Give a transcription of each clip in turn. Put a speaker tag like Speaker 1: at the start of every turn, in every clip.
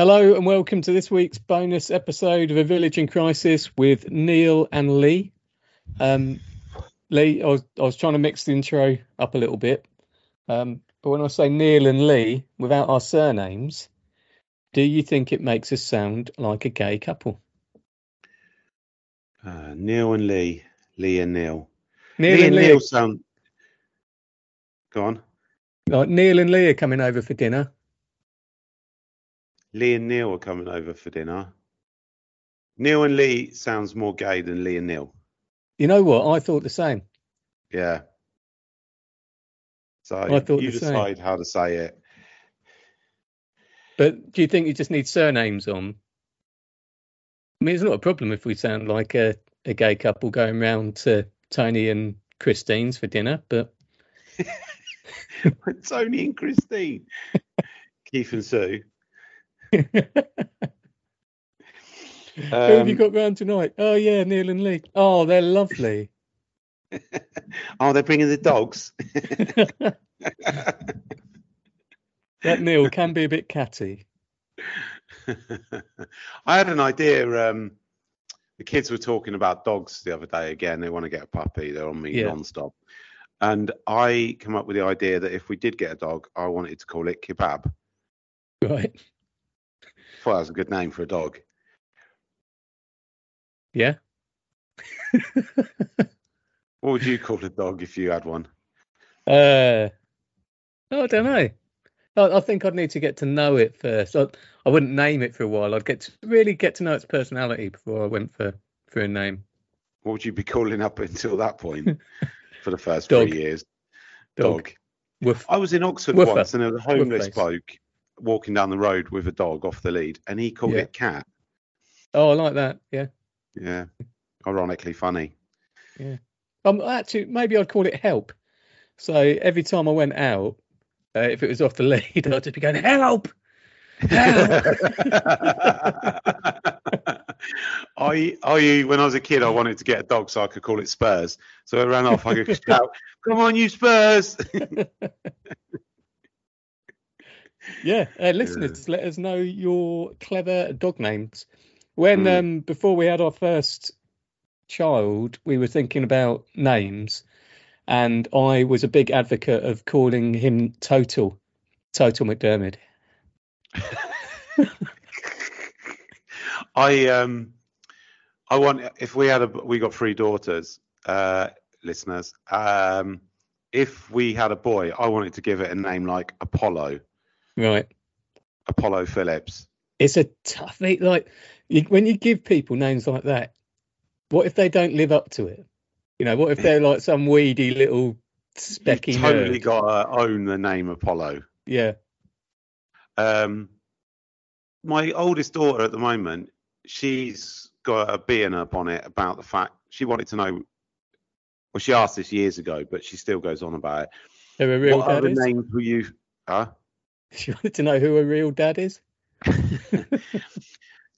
Speaker 1: Hello and welcome to this week's bonus episode of A Village in Crisis with Neil and Lee. Um, Lee, I was, I was trying to mix the intro up a little bit, um, but when I say Neil and Lee without our surnames, do you think it makes us sound like a gay couple?
Speaker 2: Uh, Neil and Lee, Lee and Neil.
Speaker 1: Neil
Speaker 2: Lee
Speaker 1: and Lee,
Speaker 2: Neil sound. Go on.
Speaker 1: like Neil and Lee are coming over for dinner.
Speaker 2: Lee and Neil are coming over for dinner. Neil and Lee sounds more gay than Lee and Neil.
Speaker 1: You know what? I thought the same.
Speaker 2: Yeah. So
Speaker 1: I thought
Speaker 2: you
Speaker 1: the same.
Speaker 2: decide how to say it.
Speaker 1: But do you think you just need surnames on? I mean, it's not a problem if we sound like a, a gay couple going round to Tony and Christine's for dinner, but
Speaker 2: Tony and Christine. Keith and Sue.
Speaker 1: Who have you got round tonight? Oh yeah, Neil and Lee. Oh, they're lovely.
Speaker 2: oh, they're bringing the dogs.
Speaker 1: that Neil can be a bit catty.
Speaker 2: I had an idea. Um, the kids were talking about dogs the other day again. They want to get a puppy. They're on me
Speaker 1: Yeah.
Speaker 2: non-stop. And I come up with the idea that if we did get a dog, I wanted to call it Kebab.
Speaker 1: Right.
Speaker 2: Thought that was a good name for a dog.
Speaker 1: Yeah.
Speaker 2: What would you call a dog if you had one?
Speaker 1: Uh, I don't know. I, I think I'd need to get to know it first. I, I wouldn't name it for a while. I'd get to really get to know its personality before I went for, for a name.
Speaker 2: What would you be calling up until that point for the first
Speaker 1: Dog.
Speaker 2: three years?
Speaker 1: Dog. Woof.
Speaker 2: I was in Oxford
Speaker 1: Woofer.
Speaker 2: once and there was a homeless bloke walking down the road with a dog off the lead and he called
Speaker 1: Yeah.
Speaker 2: it Cat.
Speaker 1: Oh, I like that. Yeah.
Speaker 2: Yeah. Ironically funny. Yeah.
Speaker 1: Um, actually, maybe I'd call it help. So every time I went out, uh, if it was off the lead, I'd just be going, help! Help!
Speaker 2: I, I, when I was a kid, I wanted to get a dog so I could call it Spurs. So I ran off. I could shout, "Come on, you Spurs!"
Speaker 1: yeah, uh, listeners, let us know your clever dog names. When
Speaker 2: Mm.
Speaker 1: um, before we had our first child, we were thinking about names, and I was a big advocate of calling him Total, Total McDermott.
Speaker 2: I, um, I want if we had a, we got three daughters, uh, listeners. Um, if we had a boy, I wanted to give it a name like Apollo,
Speaker 1: Right.
Speaker 2: Apollo Phillips.
Speaker 1: it's a tough like you, when you give people names like that what if they don't live up to it you know what if they're like some weedy little specky
Speaker 2: You've totally got to own the name Apollo.
Speaker 1: yeah
Speaker 2: Um, my oldest daughter at the moment, she's got a bee in her bonnet about the fact she wanted to know. Well, she asked this years ago, but she still goes on about it.
Speaker 1: who a real
Speaker 2: what other names were you? Huh?
Speaker 1: she wanted to know who a real dad is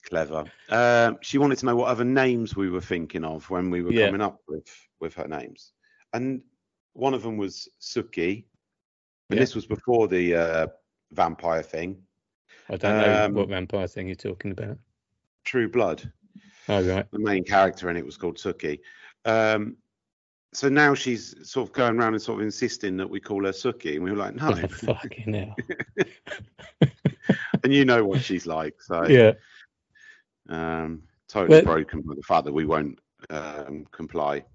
Speaker 2: Clever. Um, she wanted to know what other names we were thinking of when we were
Speaker 1: Yeah.
Speaker 2: coming up with with her names, and one of them was Suki. And
Speaker 1: Yeah.
Speaker 2: this was before the uh, vampire thing,
Speaker 1: i don't know
Speaker 2: Um,
Speaker 1: what vampire thing you're talking about
Speaker 2: True Blood.
Speaker 1: oh right
Speaker 2: the main character in it was called Suki. Um, so now she's sort of going around and sort of insisting that we call her Suki, and we were like, no.
Speaker 1: oh, fucking hell
Speaker 2: and you know what she's like, so
Speaker 1: yeah
Speaker 2: um, totally
Speaker 1: Well-
Speaker 2: broken by the fact that we won't um, comply.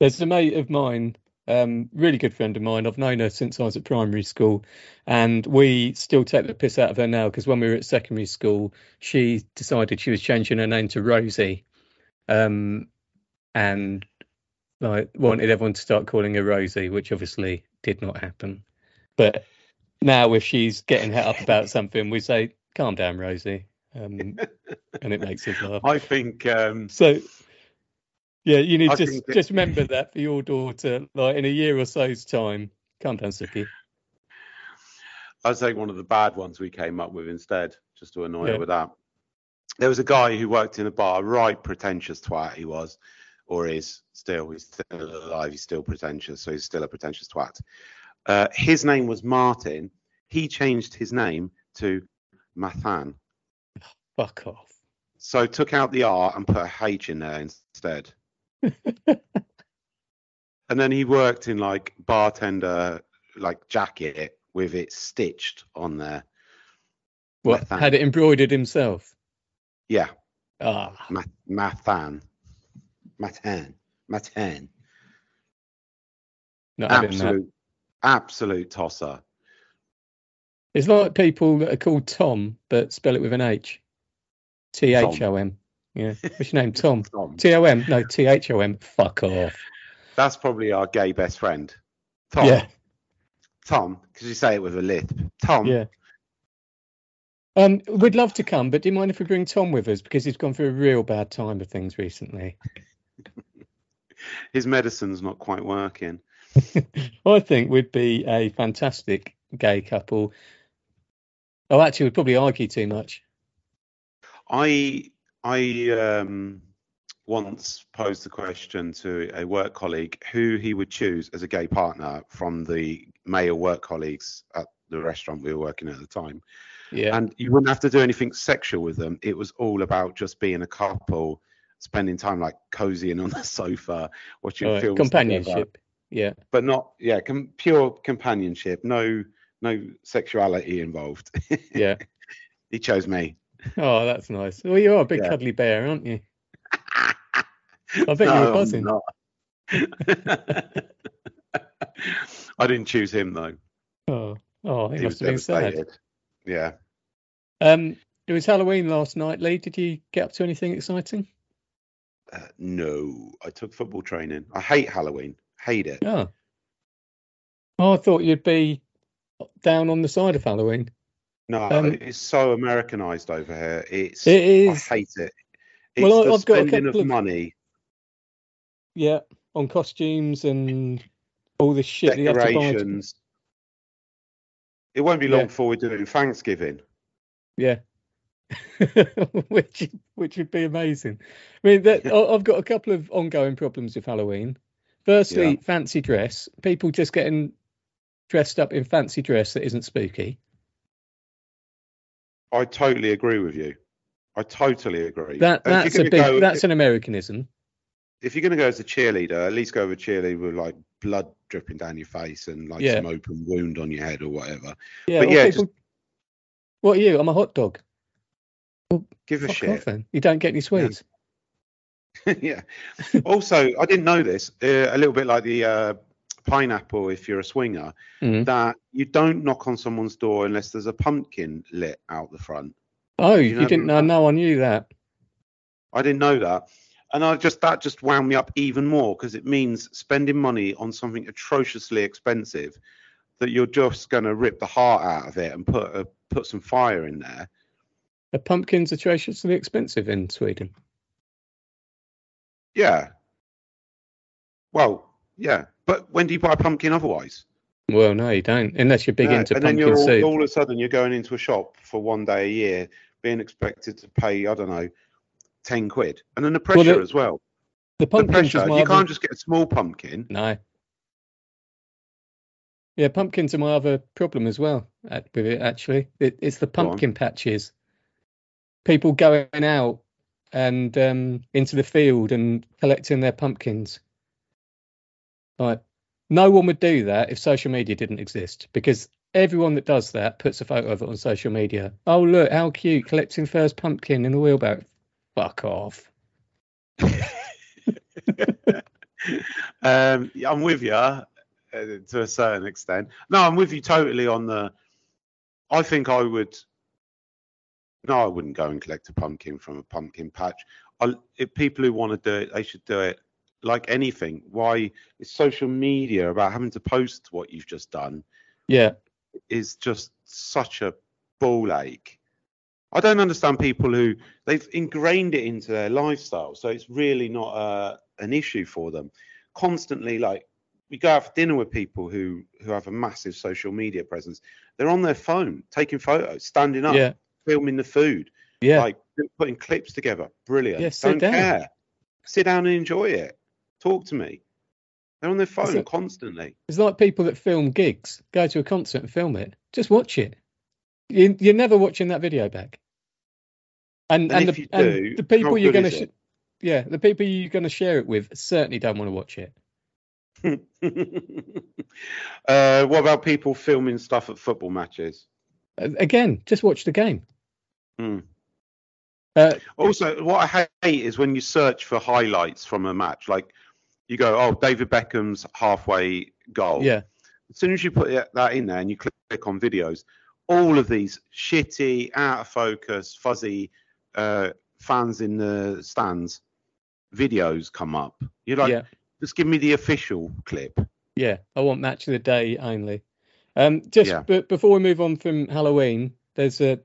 Speaker 1: There's a mate of mine, um, really good friend of mine. I've known her since I was at primary school, and we still take the piss out of her now because when we were at secondary school, she decided she was changing her name to Rosie, um, and like wanted everyone to start calling her Rosie, which obviously did not happen. But now, if she's getting het up about something, we say, "Calm down, Rosie. um, and it makes us laugh.
Speaker 2: I think um,
Speaker 1: So, yeah, you need
Speaker 2: I
Speaker 1: just
Speaker 2: that-
Speaker 1: just remember that for your daughter, like in a year or so's time. Calm down, Suki.
Speaker 2: I'd say one of the bad ones we came up with instead, just to annoy
Speaker 1: Yeah.
Speaker 2: her with that. There was a guy who worked in a bar, right pretentious twat he was, or is still. He's still alive. He's still pretentious, so he's still a pretentious twat. Uh, his name was Martin. He changed his name to Mathan.
Speaker 1: Fuck off.
Speaker 2: So took out the R and put a H in there instead. and then he worked in like bartender like jacket with it stitched on there.
Speaker 1: What
Speaker 2: Mathan.
Speaker 1: had it embroidered himself?
Speaker 2: Yeah,
Speaker 1: Ah,
Speaker 2: Ma- Mathan. Matan. Matan.
Speaker 1: that.
Speaker 2: Absolute absolute tosser.
Speaker 1: It's like people that are called Tom but spell it with an H. T H O M. Yeah. What's your name? Tom.
Speaker 2: Tom.
Speaker 1: T O M. No, T H O M. Fuck off.
Speaker 2: That's probably our gay best friend. Tom.
Speaker 1: Yeah.
Speaker 2: Tom, because you say it with a lisp. Tom.
Speaker 1: Yeah. Um, we'd love to come, but do you mind if we bring Tom with us because he's gone through a real bad time of things recently?
Speaker 2: His medicine's not quite working.
Speaker 1: I think we'd be a fantastic gay couple. Oh, actually, we'd probably argue too much.
Speaker 2: I I um once posed the question to a work colleague who he would choose as a gay partner from the male work colleagues at the restaurant we were working at at the time.
Speaker 1: Yeah.
Speaker 2: And you wouldn't have to do anything sexual with them. It was all about just being a couple, spending time like cozying on the sofa, watching
Speaker 1: right,
Speaker 2: films
Speaker 1: companionship. Yeah.
Speaker 2: but not yeah, com- pure companionship. No no sexuality involved.
Speaker 1: Yeah.
Speaker 2: he chose me.
Speaker 1: Oh, that's nice. Well, you are a big
Speaker 2: Yeah.
Speaker 1: cuddly bear, aren't you? I bet you
Speaker 2: No,
Speaker 1: were
Speaker 2: I'm
Speaker 1: buzzing.
Speaker 2: not. I didn't choose him though.
Speaker 1: Oh, oh, he,
Speaker 2: He
Speaker 1: must have been sad.
Speaker 2: Yeah.
Speaker 1: Um, it was Halloween last night, Lee. Did you get up to anything exciting?
Speaker 2: Uh, no, I took football training. I hate Halloween. Hate it.
Speaker 1: Oh. Oh, I thought you'd be down on the side of Halloween.
Speaker 2: No,
Speaker 1: Um,
Speaker 2: it's so Americanized over here. It's
Speaker 1: It is.
Speaker 2: I hate it. It's
Speaker 1: Well,
Speaker 2: the
Speaker 1: I've got a
Speaker 2: spending of
Speaker 1: of-
Speaker 2: money,
Speaker 1: Yeah, on costumes and all this shit. that you have to buy to-
Speaker 2: decorations. It won't be long
Speaker 1: Yeah.
Speaker 2: before we're doing Thanksgiving.
Speaker 1: Yeah. which which would be amazing. I mean, that, I've got a couple of ongoing problems with Halloween. Firstly,
Speaker 2: Yeah.
Speaker 1: fancy dress. People just getting dressed up in fancy dress that isn't spooky.
Speaker 2: I totally agree with you. I totally agree.
Speaker 1: That that's a big.
Speaker 2: go-
Speaker 1: that's an Americanism.
Speaker 2: if you're going to go as a cheerleader, at least go with a cheerleader with like blood dripping down your face and like
Speaker 1: Yeah.
Speaker 2: some open wound on your head or whatever.
Speaker 1: Yeah.
Speaker 2: But yeah,
Speaker 1: people, What are you? I'm a hot dog.
Speaker 2: Give a shit.
Speaker 1: then. You don't get any sweets.
Speaker 2: yeah. Also, I didn't know this. Uh, a little bit like the uh, pineapple, if you're a swinger,
Speaker 1: Mhm.
Speaker 2: that you don't knock on someone's door unless there's a pumpkin lit out the front.
Speaker 1: Oh,
Speaker 2: You
Speaker 1: you, didn't know? No, I knew that.
Speaker 2: I didn't know that. And I just that just wound me up even more because it means spending money on something atrociously expensive that you're just going to rip the heart out of it and put a, put some fire in there.
Speaker 1: A pumpkin's atrociously expensive in Sweden.
Speaker 2: Yeah. Well, yeah. But when do you buy a pumpkin otherwise?
Speaker 1: Well, no, you don't, unless you're big into
Speaker 2: and then
Speaker 1: pumpkin
Speaker 2: you're all,
Speaker 1: soup.
Speaker 2: all of a sudden you're going into a shop for one day a year, being expected to pay I don't know, ten quid, and then the
Speaker 1: Well,
Speaker 2: pressure
Speaker 1: the-
Speaker 2: as well.
Speaker 1: The
Speaker 2: pressure. You can't just get a small pumpkin.
Speaker 1: No. Yeah, pumpkins are my other problem as well uh, with it, actually. It, it's the pumpkin patches. People going out and um, into the field and collecting their pumpkins. Like, no one would do that if social media didn't exist because everyone that does that puts a photo of it on social media. Oh, look, how cute, collecting first pumpkin in the wheelbarrow. Fuck off.
Speaker 2: um, I'm with you uh, to a certain extent. No, I'm with you totally on the. I think I would. No, I wouldn't go and collect a pumpkin from a pumpkin patch. I, if people who want to do it, they should do it like anything. Why is social media about having to post what you've just done
Speaker 1: Yeah.
Speaker 2: is just such a ball ache. I don't understand people who they've ingrained it into their lifestyle, so it's really not uh, an issue for them. Constantly, like we go out for dinner with people who who have a massive social media presence. They're on their phone, taking photos, standing up,
Speaker 1: Yeah.
Speaker 2: Filming the food,
Speaker 1: Yeah.
Speaker 2: like putting clips together. Brilliant.
Speaker 1: Yeah, sit
Speaker 2: don't
Speaker 1: down.
Speaker 2: care. Sit down and enjoy it. Talk to me. They're on their phone
Speaker 1: it.
Speaker 2: constantly.
Speaker 1: It's like people that film gigs, go to a concert and film it. Just watch it. You, you're never watching that video back. And
Speaker 2: And
Speaker 1: and, the, and
Speaker 2: do,
Speaker 1: the people you're going to, sh- yeah, the people you're going to share it with certainly don't want to watch it.
Speaker 2: uh, what about people filming stuff at football matches?
Speaker 1: Again, just watch the game.
Speaker 2: Hmm.
Speaker 1: Uh,
Speaker 2: Also, what I hate is when you search for highlights from a match. Like you go, oh, David Beckham's halfway goal.
Speaker 1: yeah,
Speaker 2: As soon as you put that in there and you click on videos, all of these shitty, out of focus, fuzzy uh, fans in the stands videos come up. You're like,
Speaker 1: yeah,
Speaker 2: just give me the official clip.
Speaker 1: yeah. I want match of the day only. Um, just
Speaker 2: Yeah.
Speaker 1: but before we move on from Halloween, there's a,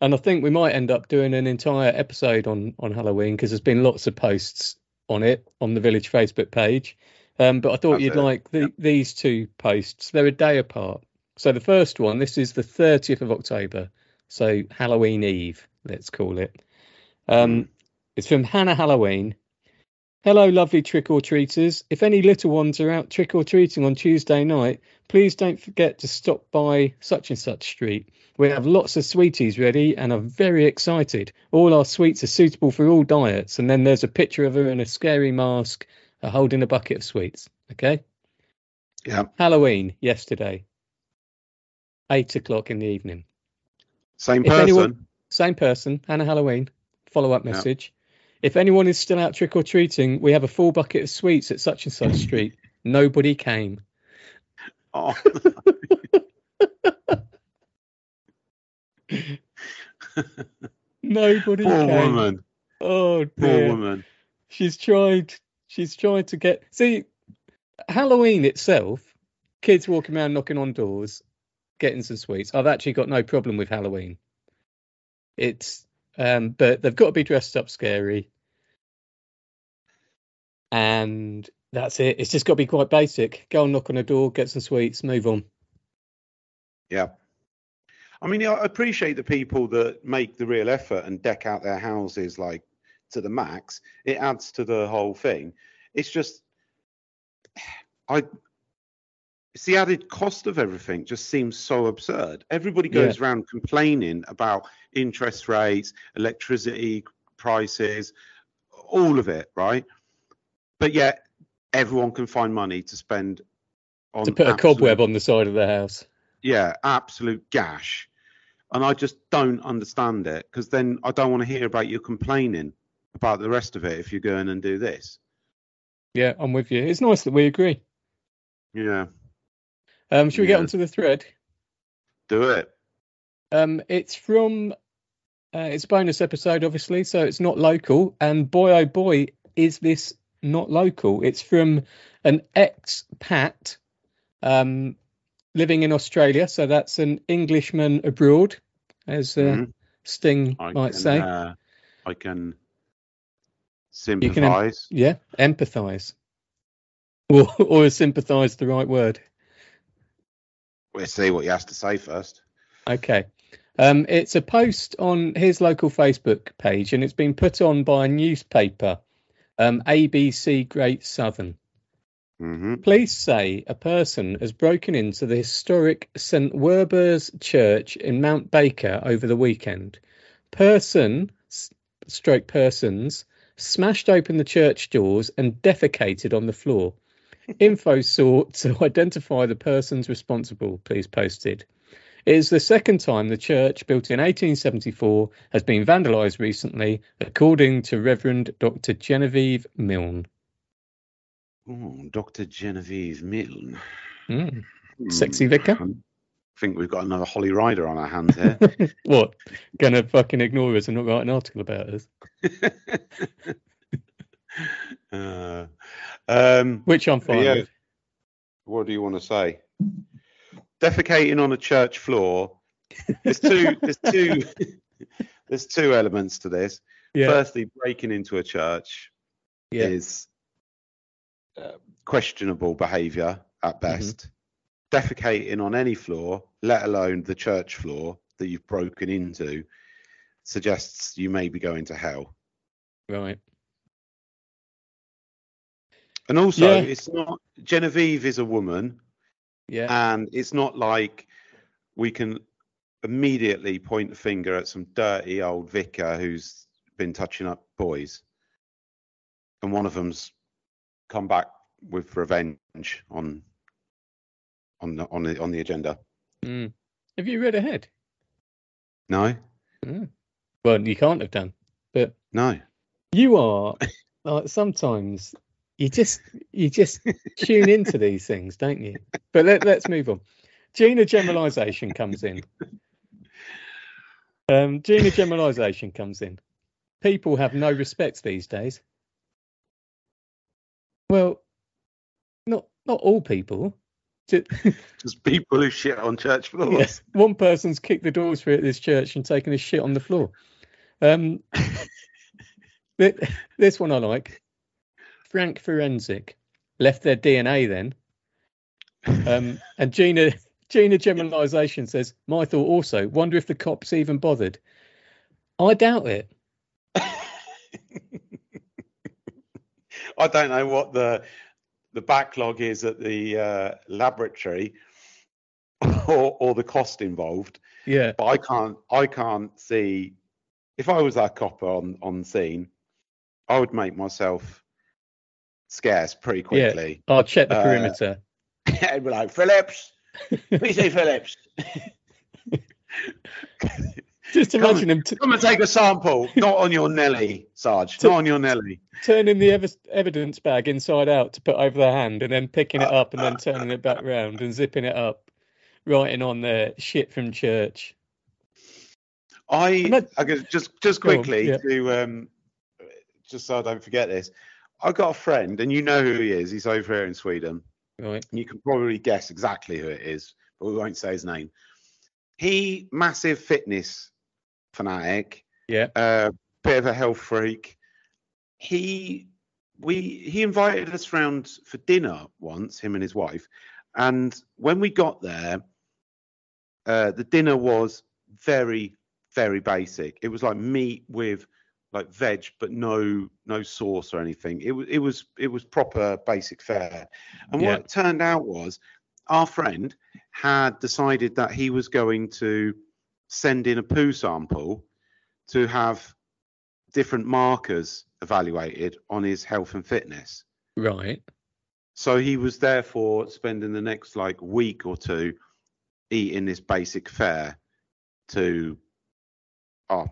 Speaker 1: and I think we might end up doing an entire episode on on Halloween because there's been lots of posts on it on the Village Facebook page. Um, but I thought
Speaker 2: That's
Speaker 1: you'd
Speaker 2: it.
Speaker 1: like the, these two posts. They're a day apart. So the first one, this is the 30th of October, so Halloween Eve, let's call it. Um,
Speaker 2: Mm.
Speaker 1: It's from Hannah Halloween. Hello, lovely trick or treaters. If any little ones are out trick or treating on Tuesday night, please don't forget to stop by such and such street. We have lots of sweeties ready and are very excited. All our sweets are suitable for all diets. And then there's a picture of her in a scary mask uh, holding a bucket of sweets. Okay.
Speaker 2: Yeah.
Speaker 1: Halloween yesterday, eight o'clock in the evening.
Speaker 2: Same
Speaker 1: If
Speaker 2: person.
Speaker 1: anyone- Same person, Hannah Halloween. Follow up
Speaker 2: Yeah.
Speaker 1: If anyone is still out trick or treating, we have a full bucket of sweets at such and such street. Nobody came.
Speaker 2: Oh.
Speaker 1: Nobody came.
Speaker 2: Poor
Speaker 1: came.
Speaker 2: woman.
Speaker 1: Oh dear.
Speaker 2: Poor woman.
Speaker 1: She's tried. She's tried to get. See, Halloween itself, kids walking around knocking on doors, getting some sweets. I've actually got no problem with Halloween. It's, um, but they've got to be dressed up scary, and that's it. It's just got to be quite basic. Go and knock on a door, get some sweets, move on.
Speaker 2: Yeah. I mean, I appreciate the people that make the real effort and deck out their houses like to the max. It adds to the whole thing. It's just, I, it's the added cost of everything just seems so absurd. Everybody
Speaker 1: Yeah.
Speaker 2: goes around complaining about interest rates, electricity prices, all of it, right? But yet everyone can find money to spend on
Speaker 1: To put a cobweb on the side of the house.
Speaker 2: yeah, absolute gash. And I just don't understand it because then I don't want to hear about you complaining about the rest of it if you go in and do this.
Speaker 1: Yeah, I'm with you. It's nice that we agree.
Speaker 2: Yeah,
Speaker 1: Um, should we get
Speaker 2: Yeah.
Speaker 1: onto the thread?
Speaker 2: do it.
Speaker 1: Um, it's from uh, it's a bonus episode, obviously, so it's not local. And boy, oh boy, is this not local? It's from an expat um, living in Australia, so that's an Englishman abroad, as uh,
Speaker 2: Mhm.
Speaker 1: Sting
Speaker 2: I
Speaker 1: might
Speaker 2: can,
Speaker 1: say.
Speaker 2: uh, I can
Speaker 1: You can,
Speaker 2: sympathise.
Speaker 1: Yeah, empathise, or or is sympathise the right word?
Speaker 2: We'll see what he has to say first.
Speaker 1: Okay. Um, it's a post on his local Facebook page, and it's been put on by a newspaper, um, ABC Great Southern.
Speaker 2: hmm
Speaker 1: Police say a person has broken into the historic St Werburgh's Church in Mount Barker over the weekend. Person, stroke persons, smashed open the church doors and defecated on the floor. Info sought to identify the persons responsible, police posted. It is the second time the church, built in 1874, has been vandalised recently, according to Reverend Dr. Genevieve Milne.
Speaker 2: Oh, Dr. Genevieve Milne.
Speaker 1: Mm.
Speaker 2: Hmm.
Speaker 1: Sexy vicar?
Speaker 2: I think we've got another Holly Rider on our hands here.
Speaker 1: what? Gonna fucking ignore us and not write an article about us?
Speaker 2: uh, um,
Speaker 1: Which I'm fine
Speaker 2: Yeah.
Speaker 1: with.
Speaker 2: what do you want to say? Defecating on a church floor. There's two. There's two. there's two elements to this.
Speaker 1: Yeah.
Speaker 2: Firstly, breaking into a church
Speaker 1: yeah.
Speaker 2: is uh, questionable behaviour
Speaker 1: Mm-hmm.
Speaker 2: at best. Defecating on any floor, let alone the church floor that you've broken into, suggests you may be going to hell.
Speaker 1: Right.
Speaker 2: And also,
Speaker 1: Yeah.
Speaker 2: it's not Genevieve is a woman,
Speaker 1: Yeah.
Speaker 2: and it's not like we can immediately point the finger at some dirty old vicar who's been touching up boys, and one of them's come back with revenge on on the on the on the agenda.
Speaker 1: Mm. Have you read ahead?
Speaker 2: No,
Speaker 1: Well, you can't have done. But
Speaker 2: no.
Speaker 1: you are like sometimes you just you just tune into these things, don't you? But let, let's move on. Gina generalization comes in. Um, Gina generalization comes in. People have no respect these days. Well, not not all people. Ju-
Speaker 2: Just people who shit on church floors.
Speaker 1: Yes, one person's kicked the doors through at this church and taken a shit on the floor. Um, this one I like. Frank Forensic left their DNA then. Um, and Gina Gina Generalization says, My thought also, wonder if the cops even bothered. I doubt it.
Speaker 2: I don't know what the the backlog is at the uh, laboratory or or the cost involved,
Speaker 1: Yeah.
Speaker 2: but I can't I can't see if I was that copper on on scene, I would make myself scarce pretty quickly.
Speaker 1: Yeah.
Speaker 2: quickly.
Speaker 1: I'll check the
Speaker 2: Uh,
Speaker 1: perimeter.
Speaker 2: I'd be like Phillips, PC Phillips,
Speaker 1: Just
Speaker 2: come
Speaker 1: imagine him t-
Speaker 2: come and take a sample. Not on your Nelly, Sarge. Not on your Nelly.
Speaker 1: turning the ev- evidence bag inside out to put over the hand and then picking it up and then turning it back round and zipping it up, writing on there shit from church.
Speaker 2: I, I guess just just
Speaker 1: Go on,
Speaker 2: quickly
Speaker 1: yeah.
Speaker 2: to um, just so I don't forget this. I've got a friend, and you know who he is. He's over here in Sweden.
Speaker 1: Right.
Speaker 2: And you can probably guess exactly who it is, but we won't say his name. He massive fitness fanatic,
Speaker 1: Yeah.
Speaker 2: uh, bit of a health freak. He we he invited us round for dinner once, him and his wife, and when we got there, uh, the dinner was very very basic. It was like meat with like veg, but no no sauce or anything. It was it was it was proper basic fare. And
Speaker 1: Yeah.
Speaker 2: what it turned out was our friend had decided that he was going to send in a poo sample to have different markers evaluated on his health and fitness.
Speaker 1: Right.
Speaker 2: So he was therefore spending the next like week or two eating this basic fare to oh,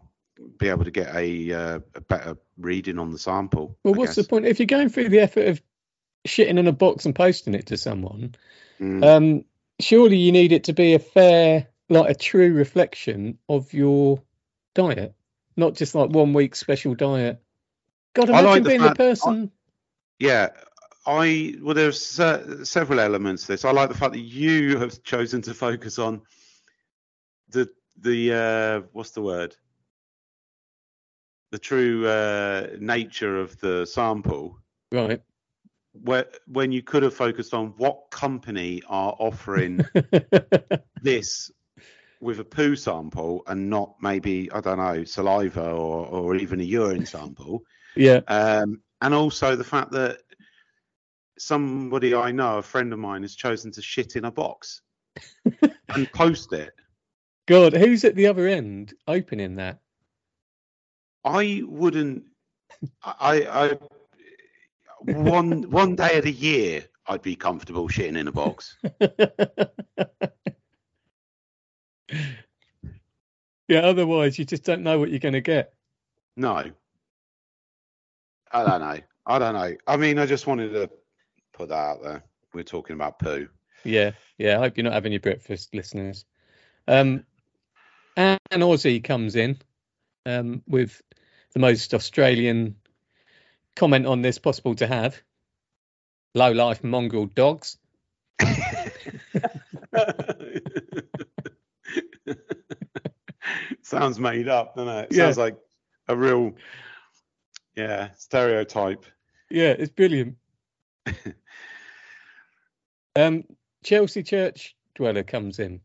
Speaker 2: be able to get a, uh, a better reading on the sample.
Speaker 1: Well,
Speaker 2: I
Speaker 1: what's the point if you're going through the effort of shitting in a box and posting it to someone?
Speaker 2: Mm.
Speaker 1: Um, surely you need it to be a fair, like a true reflection of your diet, not just like one week special diet. God,
Speaker 2: I
Speaker 1: imagine
Speaker 2: like the
Speaker 1: being the
Speaker 2: fact- I-
Speaker 1: person.
Speaker 2: Yeah, I well, there's se- several elements to this. I like the fact that you have chosen to focus on the the uh, what's the word? The true uh, nature of the sample.
Speaker 1: Right.
Speaker 2: Where when you could have focused on what company are offering this with a poo sample and not maybe I don't know saliva or or even a urine sample.
Speaker 1: yeah.
Speaker 2: Um, and also the fact that somebody I know, a friend of mine, has chosen to shit in a box and post it.
Speaker 1: God, who's at the other end opening that?
Speaker 2: I wouldn't. I, I one one day of the year, I'd be comfortable shitting in a box.
Speaker 1: yeah. Otherwise, you just don't know what you're going to get.
Speaker 2: No, I don't know. I don't know. I mean, I just wanted to put that out there. We're talking about poo.
Speaker 1: Yeah, yeah. I hope you're not having your breakfast, listeners. Um, and Aussie comes in um, with the most Australian comment on this possible to have. Low life mongrel dogs.
Speaker 2: Sounds made up, doesn't it?
Speaker 1: Yeah.
Speaker 2: Sounds like a real, yeah, stereotype.
Speaker 1: Yeah, it's brilliant. um, Chelsea Church dweller comes in.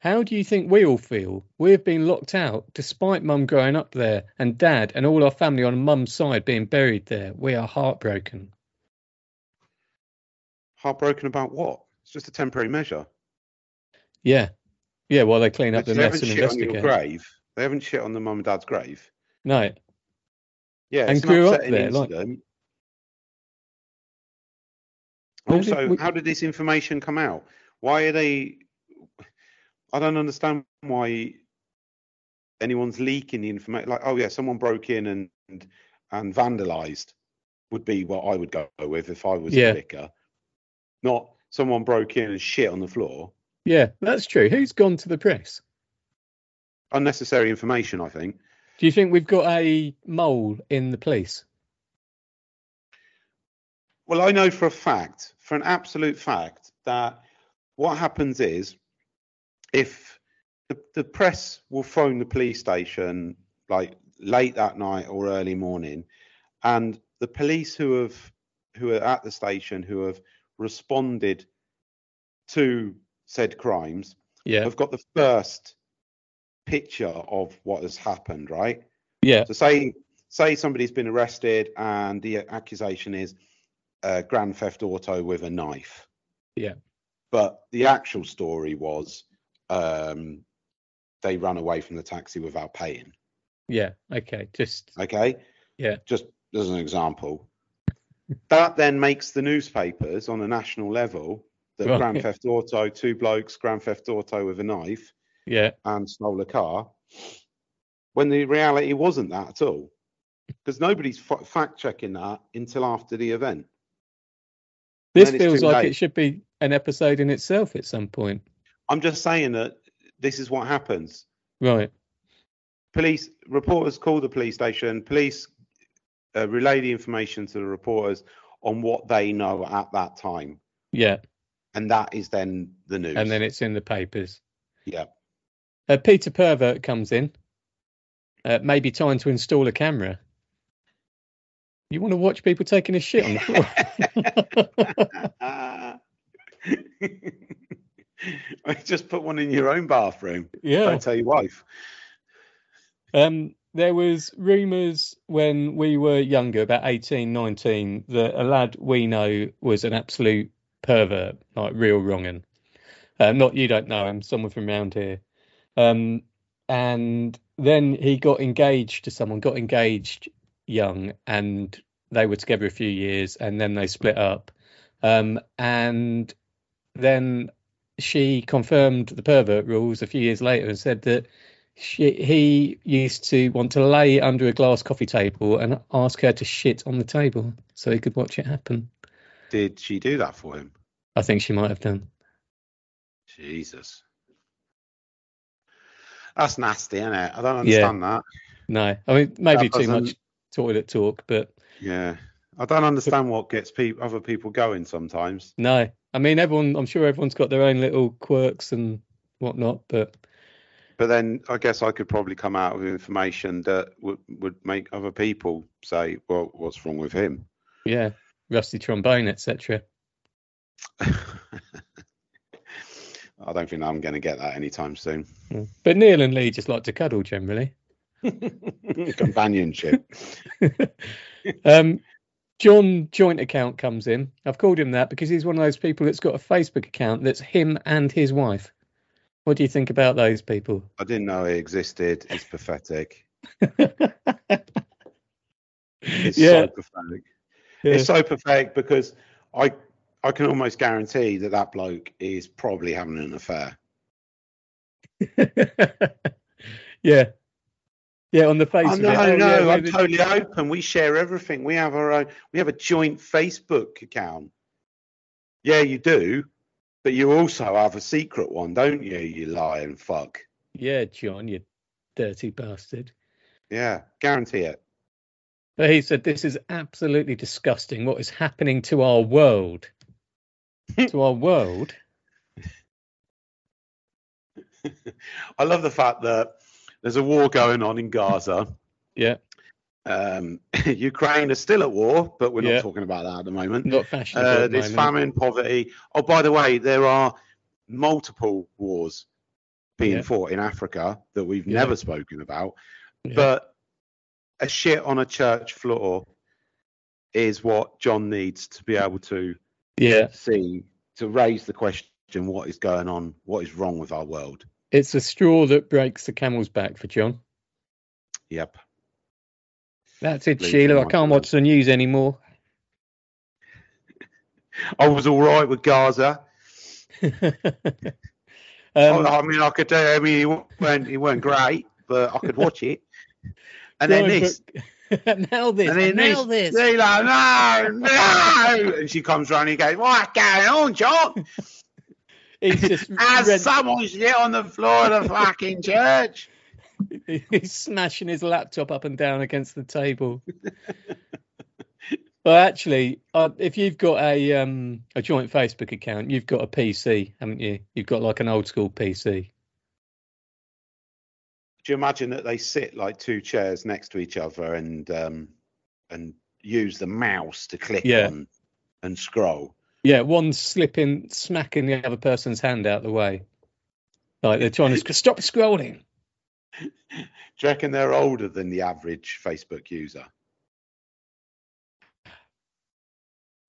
Speaker 1: How do you think we all feel? We've been locked out despite mum growing up there and dad and all our family on mum's side being buried there. We are heartbroken.
Speaker 2: Heartbroken about what? It's just a temporary measure.
Speaker 1: Yeah. Yeah, while they clean up the
Speaker 2: they
Speaker 1: mess and
Speaker 2: shit on your grave. They haven't shit on the mum and dad's grave.
Speaker 1: No.
Speaker 2: Yeah,
Speaker 1: And
Speaker 2: an
Speaker 1: grew up there, like-
Speaker 2: incident.
Speaker 1: Where did
Speaker 2: Also,
Speaker 1: we-
Speaker 2: how did this information come out? Why are they? I don't understand why anyone's leaking the information. Like, oh yeah, someone broke in and and vandalised would be what I would go with if I was
Speaker 1: Yeah.
Speaker 2: a vicar. Not someone broke in and shit on the floor.
Speaker 1: Yeah, that's true. Who's gone to the press?
Speaker 2: Unnecessary information, I think.
Speaker 1: Do you think we've got a mole in the police?
Speaker 2: Well, I know for a fact, for an absolute fact, that what happens is if the, the press will phone the police station like late that night or early morning, and the police who have who are at the station who have responded to said crimes
Speaker 1: Yeah.
Speaker 2: have got the first picture of what has happened, right?
Speaker 1: Yeah.
Speaker 2: So say say somebody's been arrested and the accusation is uh, grand theft auto with a knife.
Speaker 1: Yeah.
Speaker 2: But the actual story was um, they run away from the taxi without paying.
Speaker 1: Yeah. Okay. Just
Speaker 2: Okay.
Speaker 1: Yeah.
Speaker 2: Just as an example. that then makes the newspapers on a national level that
Speaker 1: Right.
Speaker 2: grand theft auto, two blokes, grand theft auto with a knife
Speaker 1: yeah.
Speaker 2: and stole a car, when the reality wasn't that at all. Because nobody's fa- fact checking that until after the event.
Speaker 1: This feels like
Speaker 2: late.
Speaker 1: it should be an episode in itself at some point.
Speaker 2: I'm just saying that this is what happens.
Speaker 1: Right.
Speaker 2: Police reporters call the police station. Police uh, relay the information to the reporters on what they know at that time,
Speaker 1: Yeah.
Speaker 2: and that is then the news.
Speaker 1: And then it's in the papers.
Speaker 2: yeah,
Speaker 1: Uh, Peter Pervert comes in. Uh, maybe time to install a camera. You want to watch people taking a shit on the floor?
Speaker 2: just put one in your own bathroom.
Speaker 1: yeah.
Speaker 2: Don't tell your wife.
Speaker 1: Um, there was rumours when we were younger, about 18, 19, that a lad we know was an absolute pervert, like real wronging. Uh, not you don't know him, someone from around here. Um, and then he got engaged to someone, got engaged young, and they were together a few years, and then they split up. Um, and then she confirmed the pervert rules a few years later and said that she, he used to want to lay under a glass coffee table and ask her to shit on the table so he could watch it happen.
Speaker 2: Did she do that for him?
Speaker 1: I think she might have done.
Speaker 2: Jesus. That's nasty, isn't it? I don't understand that.
Speaker 1: No, I mean maybe
Speaker 2: That
Speaker 1: too much toilet talk, but
Speaker 2: Yeah. I don't understand what gets peop other people going sometimes.
Speaker 1: no. I mean everyone. I'm sure everyone's got their own little quirks and whatnot, but
Speaker 2: But then I guess I could probably come out with information that would, would make other people say, well, what's wrong with him?
Speaker 1: yeah, rusty trombone, etc.
Speaker 2: I don't think I'm going to get that anytime soon.
Speaker 1: But Neil and Lee just like to cuddle generally.
Speaker 2: Companionship.
Speaker 1: um, John joint account comes in. I've called him that because he's one of those people that's got a Facebook account that's him and his wife. What do you think about those people?
Speaker 2: I didn't know it existed. It's pathetic. It's
Speaker 1: yeah,
Speaker 2: so pathetic.
Speaker 1: yeah.
Speaker 2: It's so pathetic because I I can almost guarantee that that bloke is probably having an affair.
Speaker 1: yeah, yeah. On the face
Speaker 2: Oh,
Speaker 1: of
Speaker 2: no,
Speaker 1: it, oh,
Speaker 2: no,
Speaker 1: yeah,
Speaker 2: I'm
Speaker 1: maybe-
Speaker 2: totally open. We share everything. We have our own. We have a joint Facebook account. Yeah, you do, but you also have a secret one, don't you? You lying fuck.
Speaker 1: yeah, John, you dirty bastard.
Speaker 2: Yeah, guarantee it.
Speaker 1: But he said this is absolutely disgusting. What is happening to our world? to our world.
Speaker 2: I love the fact that there's a war going on in Gaza.
Speaker 1: Yeah,
Speaker 2: Um, Ukraine is still at war, but we're
Speaker 1: Yeah.
Speaker 2: not talking about that at the moment.
Speaker 1: not fashionable.
Speaker 2: Uh, there's famine, poverty. Oh, by the way, there are multiple wars being
Speaker 1: Yeah.
Speaker 2: fought in Africa that we've
Speaker 1: Yeah.
Speaker 2: never spoken about. But a shit on a church floor is what John needs to be able to
Speaker 1: Yeah,
Speaker 2: see to raise the question: What is going on? What is wrong with our world?
Speaker 1: It's a straw that breaks the camel's back for John.
Speaker 2: Yep.
Speaker 1: That's it,
Speaker 2: Leave
Speaker 1: Sheila. I can't watch the news anymore.
Speaker 2: I was all right with Gaza.
Speaker 1: um,
Speaker 2: I, mean, I could. Uh, I mean, it weren't, it weren't great, but I could watch it. And then this,
Speaker 1: now this,
Speaker 2: and then
Speaker 1: now
Speaker 2: this,
Speaker 1: this.
Speaker 2: They're no, no, and she comes round and goes, "What's going on, John?
Speaker 1: He's just
Speaker 2: Has
Speaker 1: read-
Speaker 2: someone shit on the floor of the fucking church?"
Speaker 1: he's smashing his laptop up and down against the table. well, actually, uh, if you've got a um, a joint Facebook account, you've got a PC, haven't you? You've got like an old school PC.
Speaker 2: Do you imagine that they sit like two chairs next to each other and um, and use the mouse to click
Speaker 1: Yeah.
Speaker 2: on and scroll?
Speaker 1: Yeah, one slipping, smacking the other person's hand out the way. Like they're trying to stop scrolling.
Speaker 2: Do you reckon they're older than the average Facebook user?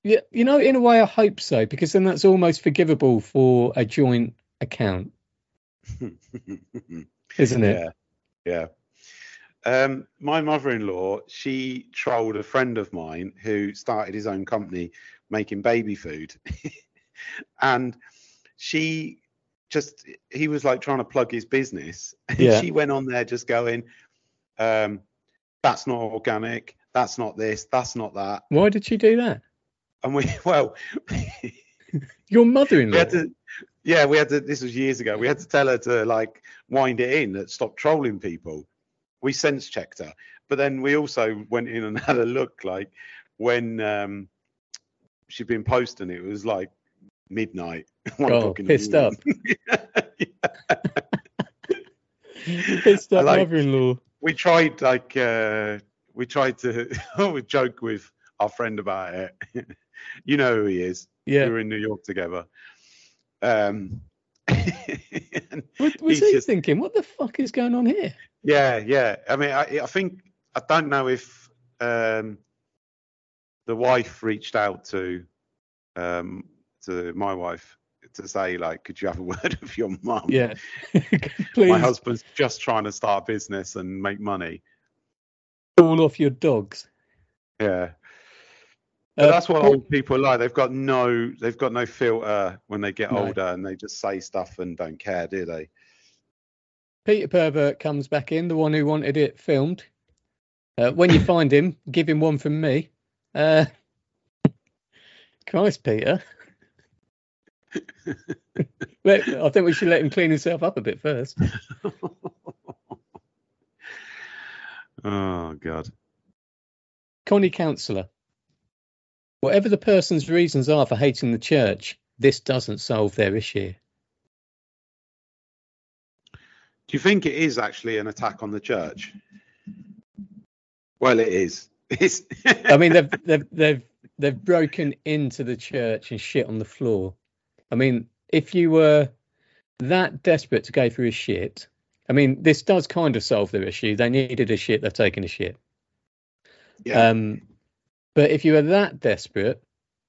Speaker 1: Yeah, you know, in a way, I hope so because then that's almost forgivable for a joint account, isn't it?
Speaker 2: Yeah, yeah. Um, my mother-in-law, she trolled a friend of mine who started his own company making baby food, and she just he was like trying to plug his business,
Speaker 1: Yeah.
Speaker 2: she went on there just going, um, "That's not organic. That's not this. That's not that."
Speaker 1: Why did she do that?
Speaker 2: And we, well,
Speaker 1: Your mother-in-law.
Speaker 2: to yeah we had to this was years ago we had to tell her to like wind it in that stop trolling people we sense checked her but then we also went in and had a look like when um she'd been posting it was like midnight one
Speaker 1: Oh, pissed up. Pissed up
Speaker 2: like-
Speaker 1: mother-in-law.
Speaker 2: we tried like uh we tried to we joke with our friend about it you know who he is
Speaker 1: Yeah.
Speaker 2: we were in new york together um
Speaker 1: was he
Speaker 2: just-
Speaker 1: thinking? What the fuck is going on here?
Speaker 2: Yeah, yeah. I mean, I, I think I don't know if um, the wife reached out to um, to my wife to say like, could you have a word with your mum?
Speaker 1: Yeah.
Speaker 2: My husband's just trying to start a business and make money.
Speaker 1: call off your dogs.
Speaker 2: Yeah. But
Speaker 1: Uh,
Speaker 2: that's what old people are like. They've got no, they've got no filter when they get
Speaker 1: No.
Speaker 2: older, and they just say stuff and don't care, do they?
Speaker 1: Peter Pervert comes back in, the one who wanted it filmed. Uh, when you find him, give him one from me. Uh, Christ, Peter. I think we should let him clean himself up a bit first.
Speaker 2: Oh God.
Speaker 1: Connie Counsellor. Whatever the person's reasons are for hating the church, this doesn't solve their issue.
Speaker 2: Do you think it is actually an attack on the church? Well, it is.
Speaker 1: I mean, they've they've they've they've broken into the church and shit on the floor. I mean, if you were that desperate to go through a shit, I mean, this does kind of solve their issue. They needed a shit, they've taken a shit.
Speaker 2: yeah.
Speaker 1: Um, but if you were that desperate,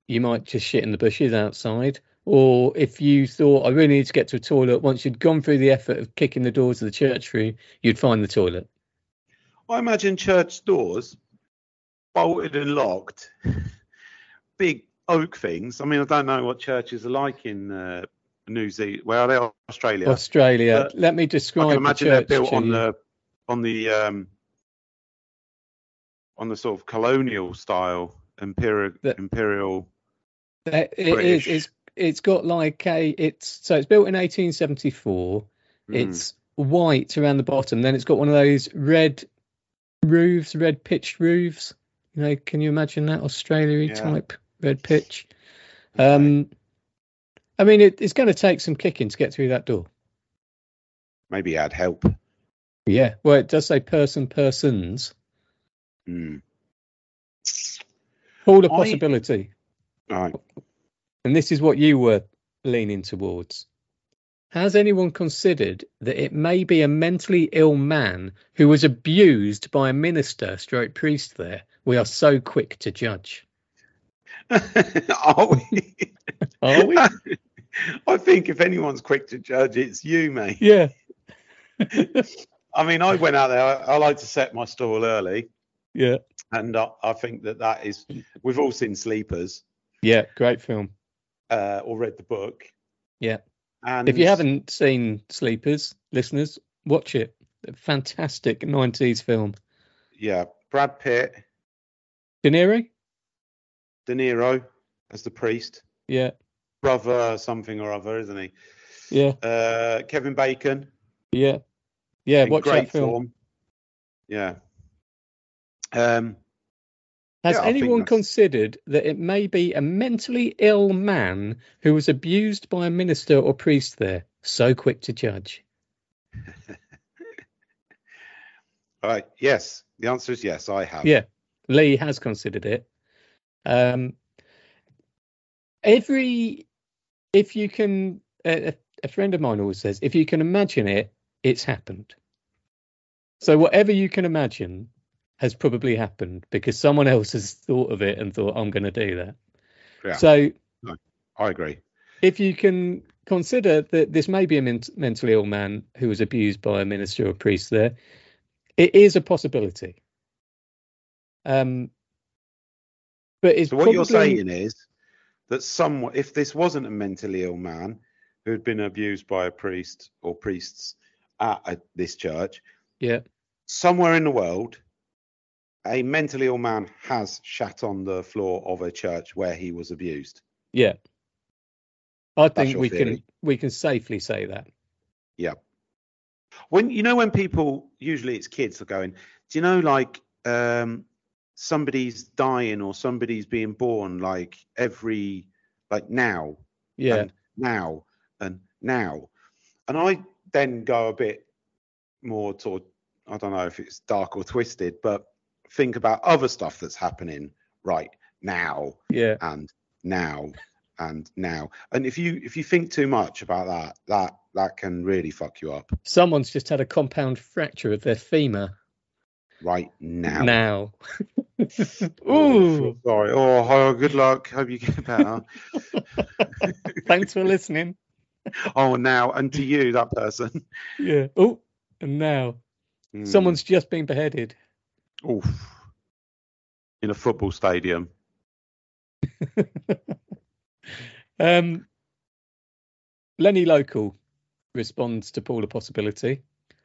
Speaker 1: you might just shit in the bushes outside. Or if you thought, I really need to get to a toilet, once you'd gone through the effort of kicking the doors of the church through, you'd find the toilet.
Speaker 2: I imagine church doors bolted and locked, big oak things. I mean, I don't know what churches are like in uh, New Zealand. Where are they're Australia.
Speaker 1: Australia.
Speaker 2: But
Speaker 1: Let me
Speaker 2: I
Speaker 1: describe
Speaker 2: can
Speaker 1: the
Speaker 2: imagine they're
Speaker 1: church
Speaker 2: built on
Speaker 1: you.
Speaker 2: the on the um, on the sort of colonial style imperial
Speaker 1: The-
Speaker 2: imperial.
Speaker 1: It is.
Speaker 2: British.
Speaker 1: It's it's got like a. It's so it's built in 1874.
Speaker 2: Mm.
Speaker 1: It's white around the bottom. Then it's got one of those red roofs, red pitched roofs. You know, can you imagine that Australia
Speaker 2: Yeah.
Speaker 1: type red pitch? Um, I mean, it, it's going to take some kicking to get through that door.
Speaker 2: maybe had help.
Speaker 1: Yeah. Well, it does say person, persons.
Speaker 2: Hmm.
Speaker 1: All a
Speaker 2: I-
Speaker 1: possibility.
Speaker 2: All right.
Speaker 1: And this is what you were leaning towards. Has anyone considered that it may be a mentally ill man who was abused by a minister stroke priest there? We are so quick to judge.
Speaker 2: Are we?
Speaker 1: Are we?
Speaker 2: I think if anyone's quick to judge, it's you, mate.
Speaker 1: yeah.
Speaker 2: I mean, I went out there. I, I like to set my stall early,
Speaker 1: Yeah.
Speaker 2: and I, I think that that is. We've all seen Sleepers
Speaker 1: Yeah. Great film.
Speaker 2: uh, or read the book.
Speaker 1: Yeah.
Speaker 2: And
Speaker 1: If you haven't seen Sleepers, listeners, watch it. A fantastic 90s film.
Speaker 2: yeah, Brad Pitt,
Speaker 1: De Niro?
Speaker 2: De Niro as the priest,
Speaker 1: Yeah.
Speaker 2: brother something or other, isn't he?
Speaker 1: Yeah.
Speaker 2: Uh, Kevin Bacon,
Speaker 1: Yeah. Yeah.
Speaker 2: in
Speaker 1: Watch
Speaker 2: great
Speaker 1: that film.
Speaker 2: form. Yeah. Um,
Speaker 1: Has
Speaker 2: Yeah,
Speaker 1: anyone considered that it may be a mentally ill man who was abused by a minister or priest there? So quick to judge.
Speaker 2: all right. Yes. The answer is yes. I have.
Speaker 1: Yeah. Lee has considered it. Um, every, if you can, a, a friend of mine always says, if you can imagine it, it's happened. So whatever you can imagine has probably happened because someone else has thought of it and thought, I'm going to do that.
Speaker 2: Yeah.
Speaker 1: So
Speaker 2: I agree.
Speaker 1: if you can consider that this may be a ment- mentally ill man who was abused by a minister or priest there, it is a possibility. Um, but it's
Speaker 2: So what you're saying is that someone, if this wasn't a mentally ill man who had been abused by a priest or priests at a, this church,
Speaker 1: yeah,
Speaker 2: somewhere in the world, a mentally ill man has shat on the floor of a church where he was abused.
Speaker 1: yeah. I think we can we can safely say that.
Speaker 2: Yeah. When you know when people usually it's kids are going, do you know like um somebody's dying or somebody's being born like every like now
Speaker 1: Yeah,
Speaker 2: and now and now. And I then go a bit more toward, I don't know if it's dark or twisted, but think about other stuff that's happening right now
Speaker 1: yeah,
Speaker 2: and now and now. And if you if you think too much about that, that that can really fuck you up
Speaker 1: someone's just had a compound fracture of their femur
Speaker 2: right now.
Speaker 1: now.
Speaker 2: Oh,
Speaker 1: Ooh,
Speaker 2: sorry. Oh, oh, good luck. Hope you get better.
Speaker 1: thanks for listening.
Speaker 2: oh, now and to you, that person.
Speaker 1: Yeah. Oh, and now
Speaker 2: Hmm.
Speaker 1: someone's just been beheaded.
Speaker 2: Oof. in a football stadium.
Speaker 1: um, Lenny Local responds to Paul a possibility.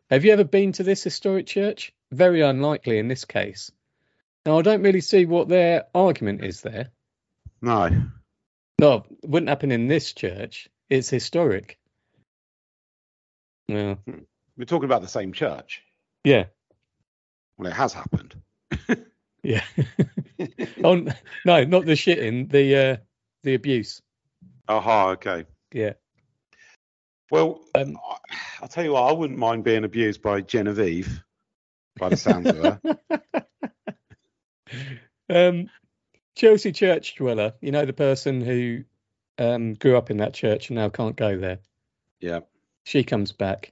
Speaker 1: Have you ever been to this historic church? Very unlikely in this case. Now, I don't really see what their argument is there.
Speaker 2: No.
Speaker 1: No, it wouldn't happen in this church. It's historic. Well,
Speaker 2: We're talking about the same church.
Speaker 1: yeah,
Speaker 2: Well, it has happened.
Speaker 1: yeah. oh no, not the shitting, the uh, the abuse.
Speaker 2: Aha, okay.
Speaker 1: Yeah.
Speaker 2: Well,
Speaker 1: Um,
Speaker 2: I- I'll tell you what, I wouldn't mind being abused by Genevieve, by the sounds of her.
Speaker 1: um, Chelsea church dweller, you know the person who um, grew up in that church and now can't go there.
Speaker 2: Yeah.
Speaker 1: She comes back.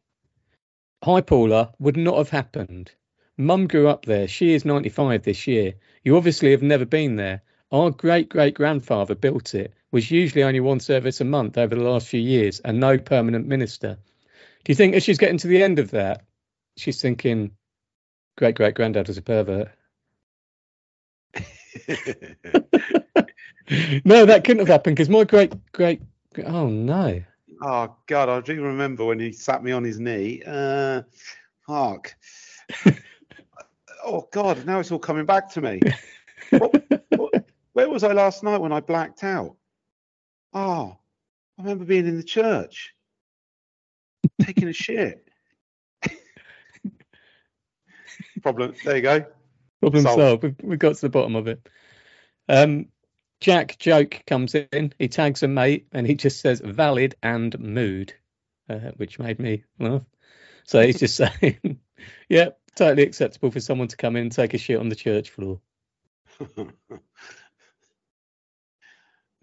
Speaker 1: Hi, Paula. Would not have happened. Mum grew up there. She is 95 this year. You obviously have never been there. Our great great grandfather built it. Was usually only one service a month over the last few years, and no permanent minister. Do you think as she's getting to the end of that, she's thinking, great great granddad was a pervert? no, that couldn't have happened because my great great. Oh no.
Speaker 2: oh, God, I do remember when he sat me on his knee. Uh, fuck. oh, God, now it's all coming back to me. What- what- where was I last night when I blacked out? Oh, I remember being in the church, taking a shit. Problem. There you go.
Speaker 1: Problem
Speaker 2: Solved.
Speaker 1: solved. We've, we've got to the bottom of it. Um, Jack Joke comes in. He tags a mate and he just says valid and mood, uh, which made me laugh. So he's just saying, yeah, totally acceptable for someone to come in and take a shit on the church floor.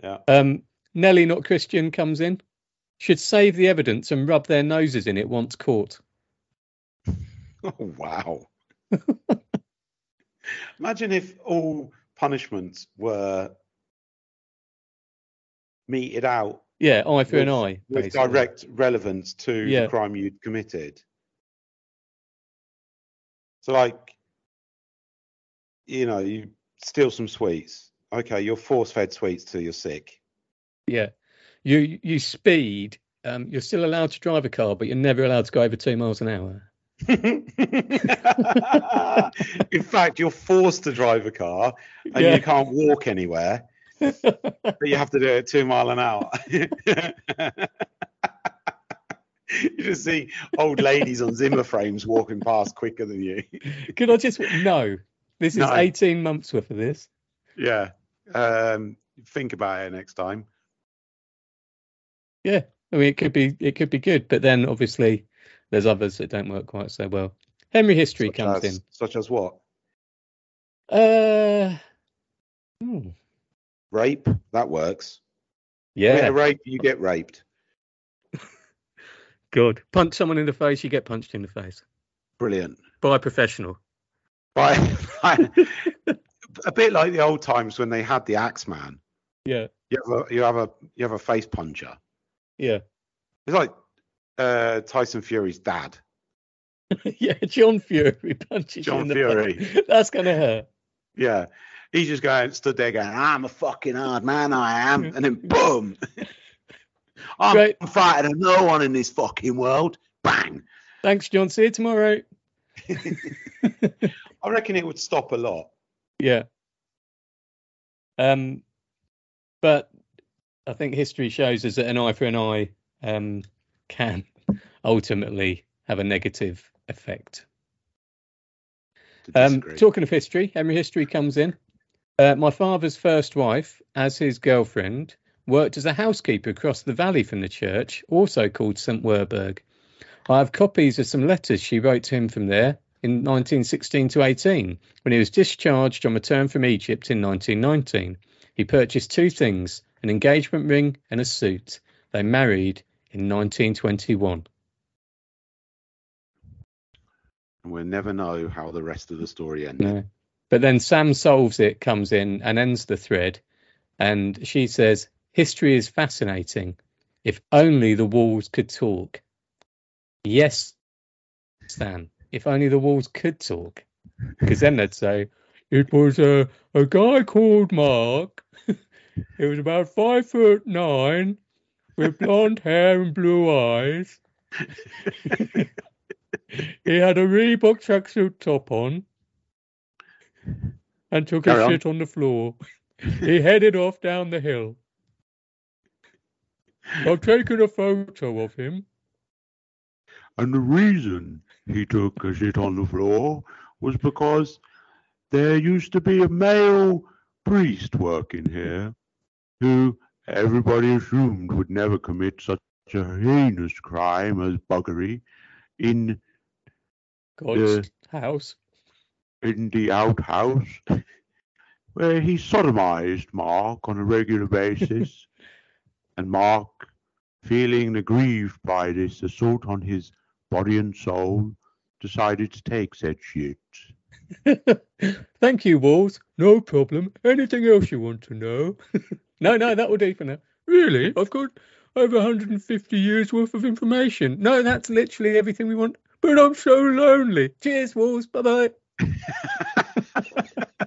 Speaker 2: yeah.
Speaker 1: Um, Nelly, not Christian, comes in. Should save the evidence and rub their noses in it once caught.
Speaker 2: Oh, wow. Imagine if all punishments were meted out
Speaker 1: Yeah, eye for
Speaker 2: with,
Speaker 1: an eye.
Speaker 2: with
Speaker 1: basically.
Speaker 2: direct relevance to
Speaker 1: Yeah.
Speaker 2: the crime you'd committed. So, like, you know, you steal some sweets. Okay, you're force fed sweets till you're sick.
Speaker 1: Yeah, you you speed. Um, you're still allowed to drive a car, but you're never allowed to go over two miles an hour.
Speaker 2: In fact, you're forced to drive a car and
Speaker 1: Yeah.
Speaker 2: you can't walk anywhere, but you have to do it two mile an hour. you just see old ladies on Zimmer frames walking past quicker than you.
Speaker 1: Could I just no? This is
Speaker 2: No.
Speaker 1: 18 months worth of this.
Speaker 2: Yeah. Um, think about it next time.
Speaker 1: Yeah, I mean, it could be it could be good, but then obviously there's others that don't work quite so well. Henry History
Speaker 2: Such
Speaker 1: comes
Speaker 2: as,
Speaker 1: in.
Speaker 2: Such as what?
Speaker 1: Uh, hmm,
Speaker 2: Rape? That works.
Speaker 1: yeah,
Speaker 2: rape, you get raped.
Speaker 1: Good. Punch someone in the face, you get punched in the face
Speaker 2: Brilliant.
Speaker 1: by a professional.
Speaker 2: By, by, a bit like the old times when they had the axe man.
Speaker 1: Yeah,
Speaker 2: You have a you have a you have a face puncher.
Speaker 1: yeah,
Speaker 2: It's like uh, Tyson Fury's dad.
Speaker 1: yeah. John Fury punches
Speaker 2: John
Speaker 1: in
Speaker 2: Fury.
Speaker 1: face. That's gonna hurt.
Speaker 2: Yeah. He's just going stood there going, I'm a fucking hard man, I am, and then boom. I'm
Speaker 1: Great.
Speaker 2: fighting no one in this fucking world. Bang.
Speaker 1: Thanks, John. See you tomorrow.
Speaker 2: I reckon it would stop a lot.
Speaker 1: Yeah. Um, but I think history shows us that an eye for an eye um, can ultimately have a negative effect. Um, talking of history, Henry History comes in. Uh, my father's first wife, as his girlfriend, worked as a housekeeper across the valley from the church, also called St. Werburgh. I have copies of some letters she wrote to him from there in 1916 to 18, when he was discharged on return from Egypt in 1919. He purchased two things an engagement ring and a suit. They married in 1921.
Speaker 2: and we'll never know how the rest of the story ended.
Speaker 1: No. But then Sam solves it, comes in and ends the thread. And she says, History is fascinating. If only the walls could talk. Yes, Stan, if only the walls could talk. Because then they'd say, It was a, a guy called Mark. he was about five foot nine, with blonde hair and blue eyes. he had a Reebok tracksuit top on and took
Speaker 2: Carry
Speaker 1: a
Speaker 2: on.
Speaker 1: shit on the floor. he headed off down the hill. I've taken a photo of him.
Speaker 2: And the reason he took a shit on the floor was because there used to be a male priest working here who everybody assumed would never commit such a heinous crime as buggery in
Speaker 1: God's house.
Speaker 2: in the outhouse where he sodomized Mark on a regular basis. And Mark, feeling aggrieved by this assault on his body and soul, decided to take said shit.
Speaker 1: Thank you, Walls. No problem. Anything else you want to know? no, no, that will do for now. Really? I've got over 150 years worth of information. No, that's literally everything we want. But I'm so lonely. Cheers, Walls. Bye bye.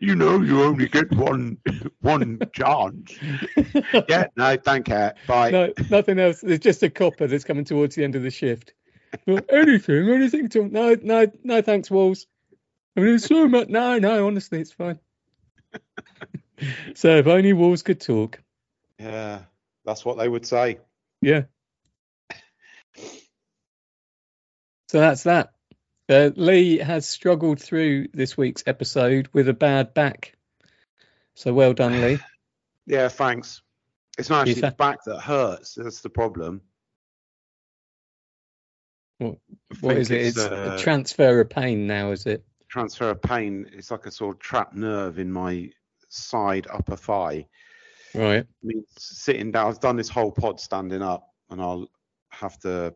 Speaker 2: you know you only get one one chance. yeah, no, thank you. Bye.
Speaker 1: No, nothing else. There's just a copper that's coming towards the end of the shift. Well, anything, anything to no, no, no, thanks, Walls. I mean, it's so much. No, no, honestly, it's fine. so if only Walls could talk.
Speaker 2: Yeah, that's what they would say.
Speaker 1: Yeah. So that's that. Uh, Lee has struggled through this week's episode with a bad back. So well done, Lee.
Speaker 2: Yeah, thanks. It's not actually the back that hurts. That's the problem.
Speaker 1: What what
Speaker 2: think
Speaker 1: it? It's
Speaker 2: uh,
Speaker 1: a transfer of pain now, is it?
Speaker 2: transfer of pain. It's like a sort of trapped nerve in my side upper thigh.
Speaker 1: Right.
Speaker 2: I mean, sitting down, I've done this whole pod standing up, and I'll have to.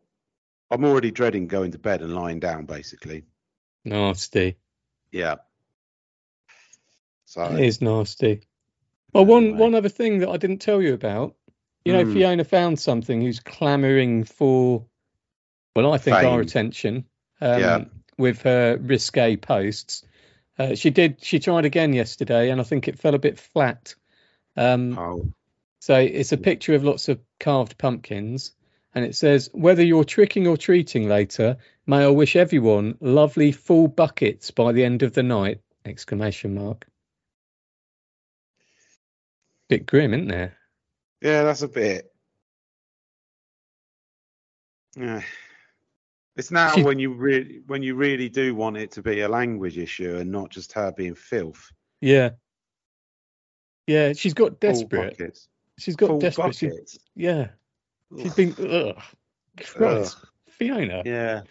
Speaker 2: I'm already dreading going to bed and lying down, basically.
Speaker 1: Nasty.
Speaker 2: Yeah. So
Speaker 1: It is nasty. Well, one
Speaker 2: Anyway.
Speaker 1: one other thing that I didn't tell you about. You know,
Speaker 2: Hmm.
Speaker 1: Fiona found something who's clamouring for, well, I think our attention. Um,
Speaker 2: Yeah.
Speaker 1: With her risque posts, uh, she did. She tried again yesterday, and I think it fell a bit flat. Um,
Speaker 2: oh,
Speaker 1: So it's a picture of lots of carved pumpkins, and it says, "Whether you're tricking or treating later, may I wish everyone lovely full buckets by the end of the night!" Exclamation mark. Bit grim, isn't there?
Speaker 2: yeah, that's a bit. Yeah. It's now
Speaker 1: She-
Speaker 2: when you really when you really do want it to be a language issue and not just her being filth.
Speaker 1: Yeah. Yeah, she's got desperate. She's got
Speaker 2: Full
Speaker 1: desperate. She,
Speaker 2: buckets.
Speaker 1: Yeah, she's
Speaker 2: Ugh.
Speaker 1: been. Ugh, Christ, Fiona.
Speaker 2: Yeah.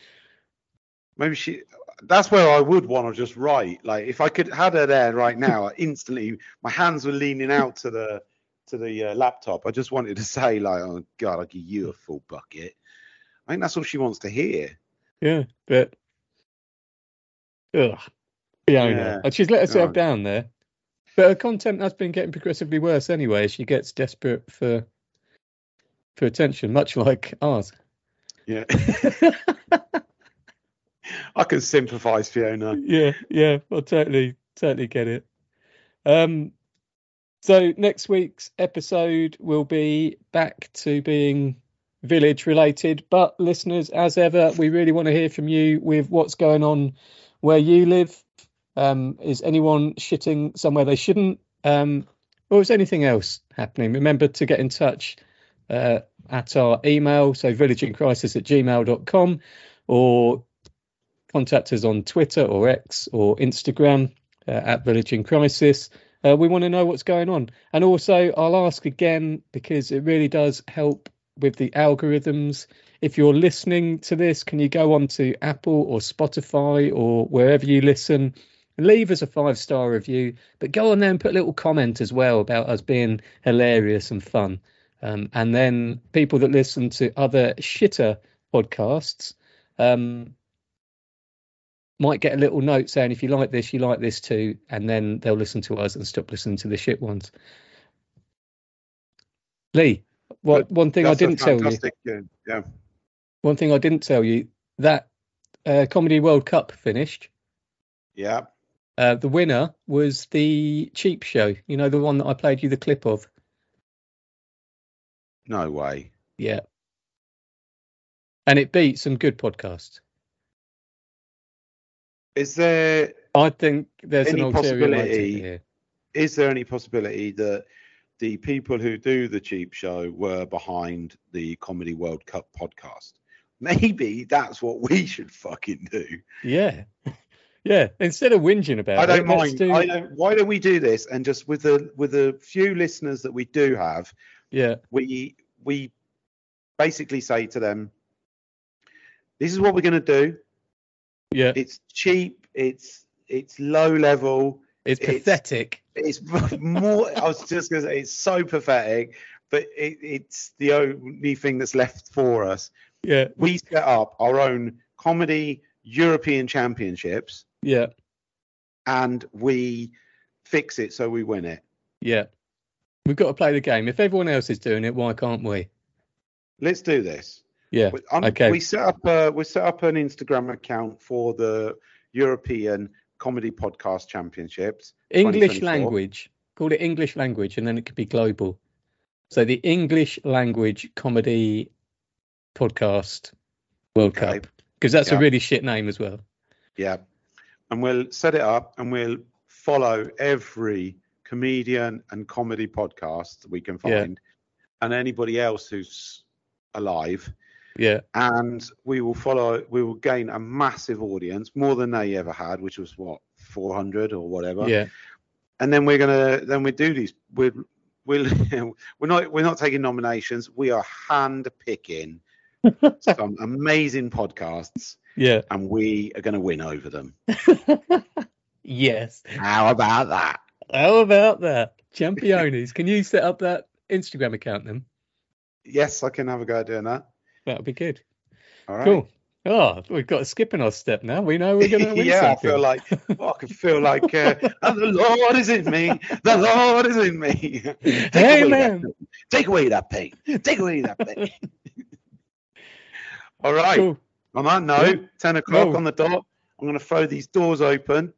Speaker 2: Maybe she. That's where I would want to just write. Like if I could had her there right now, instantly my hands were leaning out to the to the uh, laptop. I just wanted to say like, "Oh God, I'll give you a full bucket." I think that's all she wants to hear.
Speaker 1: Yeah, but ugh, Fiona.
Speaker 2: Yeah.
Speaker 1: And she's let herself
Speaker 2: God.
Speaker 1: down there. But her content has been getting progressively worse anyway. She gets desperate for for attention, much like ours.
Speaker 2: Yeah. I can sympathise, Fiona.
Speaker 1: yeah, yeah, I totally, totally get it. Um, so next week's episode will be back to being village related, but listeners, as ever, we really want to hear from you with what's going on where you live. Um, is anyone shitting somewhere they shouldn't? Um, or is anything else happening? Remember to get in touch uh, at our email, so villageincrisis at gmail.com, or contact us on Twitter or X or Instagram uh, at Village in Crisis. Uh, we want to know what's going on. And also, I'll ask again because it really does help with the algorithms. If you're listening to this, can you go on to Apple or Spotify or wherever you listen? Leave us a five star review, but go on there and put a little comment as well about us being hilarious and fun. Um, and then people that listen to other shitter podcasts, um, might get a little note saying if you like this, you like this too, and then they'll listen to us and stop listening to the shit ones. Lee, what
Speaker 2: But
Speaker 1: one thing I didn't tell you,
Speaker 2: Yeah.
Speaker 1: one thing I didn't tell you that uh, Comedy World Cup finished.
Speaker 2: Yeah.
Speaker 1: Uh, the winner was the cheap show. You know the one that I played you the clip of.
Speaker 2: No way.
Speaker 1: Yeah, and it beat some good podcasts.
Speaker 2: Is there
Speaker 1: I think there's
Speaker 2: Any
Speaker 1: an
Speaker 2: possibility- is there any possibility that the people who do the cheap show were behind the Comedy World Cup podcast? Maybe that's what we should fucking do.
Speaker 1: Yeah, yeah. Instead of whinging about
Speaker 2: I
Speaker 1: it,
Speaker 2: don't mind.
Speaker 1: do-
Speaker 2: I don't, why don't we do this and just with the with the few listeners that we do have,
Speaker 1: Yeah,
Speaker 2: we we basically say to them, "This is what we're going to do.
Speaker 1: yeah.
Speaker 2: It's cheap. It's it's low level.
Speaker 1: It's
Speaker 2: it's-
Speaker 1: pathetic.
Speaker 2: It's more. I was just going to say it's so pathetic, but it, it's the only thing that's left for us.
Speaker 1: Yeah,
Speaker 2: We set up our own comedy European Championships,
Speaker 1: yeah,
Speaker 2: and we fix it so we win it.
Speaker 1: yeah. We've got to play the game. If everyone else is doing it, why can't we?
Speaker 2: Let's do this.
Speaker 1: Yeah.
Speaker 2: We- um,
Speaker 1: Okay.
Speaker 2: We set up a, we set up an Instagram account for the European Comedy Podcast Championships.
Speaker 1: English language. Call it English language, and then it could be global. So the English language comedy podcast World
Speaker 2: Okay.
Speaker 1: Cup, because that's
Speaker 2: Yeah.
Speaker 1: a really shit name as well.
Speaker 2: Yeah. And we'll set it up and we'll follow every comedian and comedy podcast we can
Speaker 1: Yeah.
Speaker 2: find and anybody else who's alive.
Speaker 1: Yeah,
Speaker 2: And we will follow, we will gain a massive audience, more than they ever had, which was what, 400 or whatever.
Speaker 1: yeah,
Speaker 2: And then we're going to, then we do these, we're, we'll, we're not, we're not taking nominations. We are hand picking some amazing podcasts,
Speaker 1: Yeah.
Speaker 2: and we are going to win over them.
Speaker 1: yes.
Speaker 2: How about that?
Speaker 1: How about that? Championes. Can you set up that Instagram account then?
Speaker 2: Yes, I can have a go at doing that.
Speaker 1: That'll be good.
Speaker 2: All right.
Speaker 1: Cool. Oh, we've got a skip in our step now. We know we're going to win
Speaker 2: yeah,
Speaker 1: something.
Speaker 2: I feel like oh, I can feel like uh, "And the Lord is in me. The Lord is in me. Take away
Speaker 1: Amen.
Speaker 2: that, take away that pain. Take away that pain. All right.
Speaker 1: Cool.
Speaker 2: On that note, ten o'clock
Speaker 1: Cool.
Speaker 2: on the dot. I'm going to throw these doors open.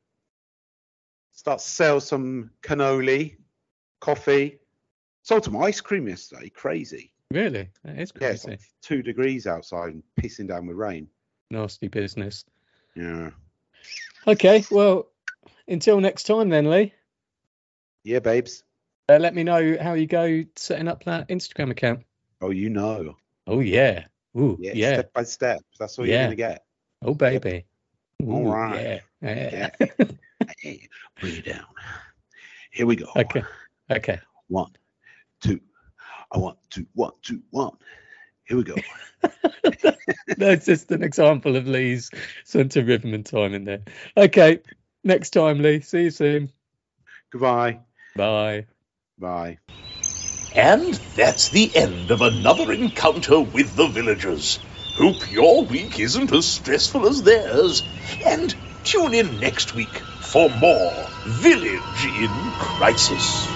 Speaker 2: Start to sell some cannoli, coffee. Sold some ice cream yesterday. Crazy.
Speaker 1: Really? That is
Speaker 2: Yeah, it's
Speaker 1: crazy.
Speaker 2: like two degrees outside and pissing down with rain.
Speaker 1: Nasty business.
Speaker 2: Yeah.
Speaker 1: Okay. Well, until next time then, Lee.
Speaker 2: Yeah, babes.
Speaker 1: Uh, let me know how you go setting up that Instagram account.
Speaker 2: Oh, you know.
Speaker 1: Oh, yeah. Ooh,
Speaker 2: Yeah,
Speaker 1: yeah.
Speaker 2: step by step. That's all
Speaker 1: Yeah.
Speaker 2: you're gonna get.
Speaker 1: Oh, baby.
Speaker 2: All
Speaker 1: Ooh,
Speaker 2: right.
Speaker 1: Yeah.
Speaker 2: Yeah. Hey, bring it down. Here we go.
Speaker 1: Okay. Okay.
Speaker 2: One, two. I want two, one, two, one. Here we go.
Speaker 1: That's just an example of Lee's centre rhythm and time in there. Okay. Next time, Lee. See you soon.
Speaker 2: Goodbye.
Speaker 1: Bye.
Speaker 2: Bye.
Speaker 3: And that's the end of another encounter with the villagers. Hope your week isn't as stressful as theirs. And tune in next week for more Village in Crisis.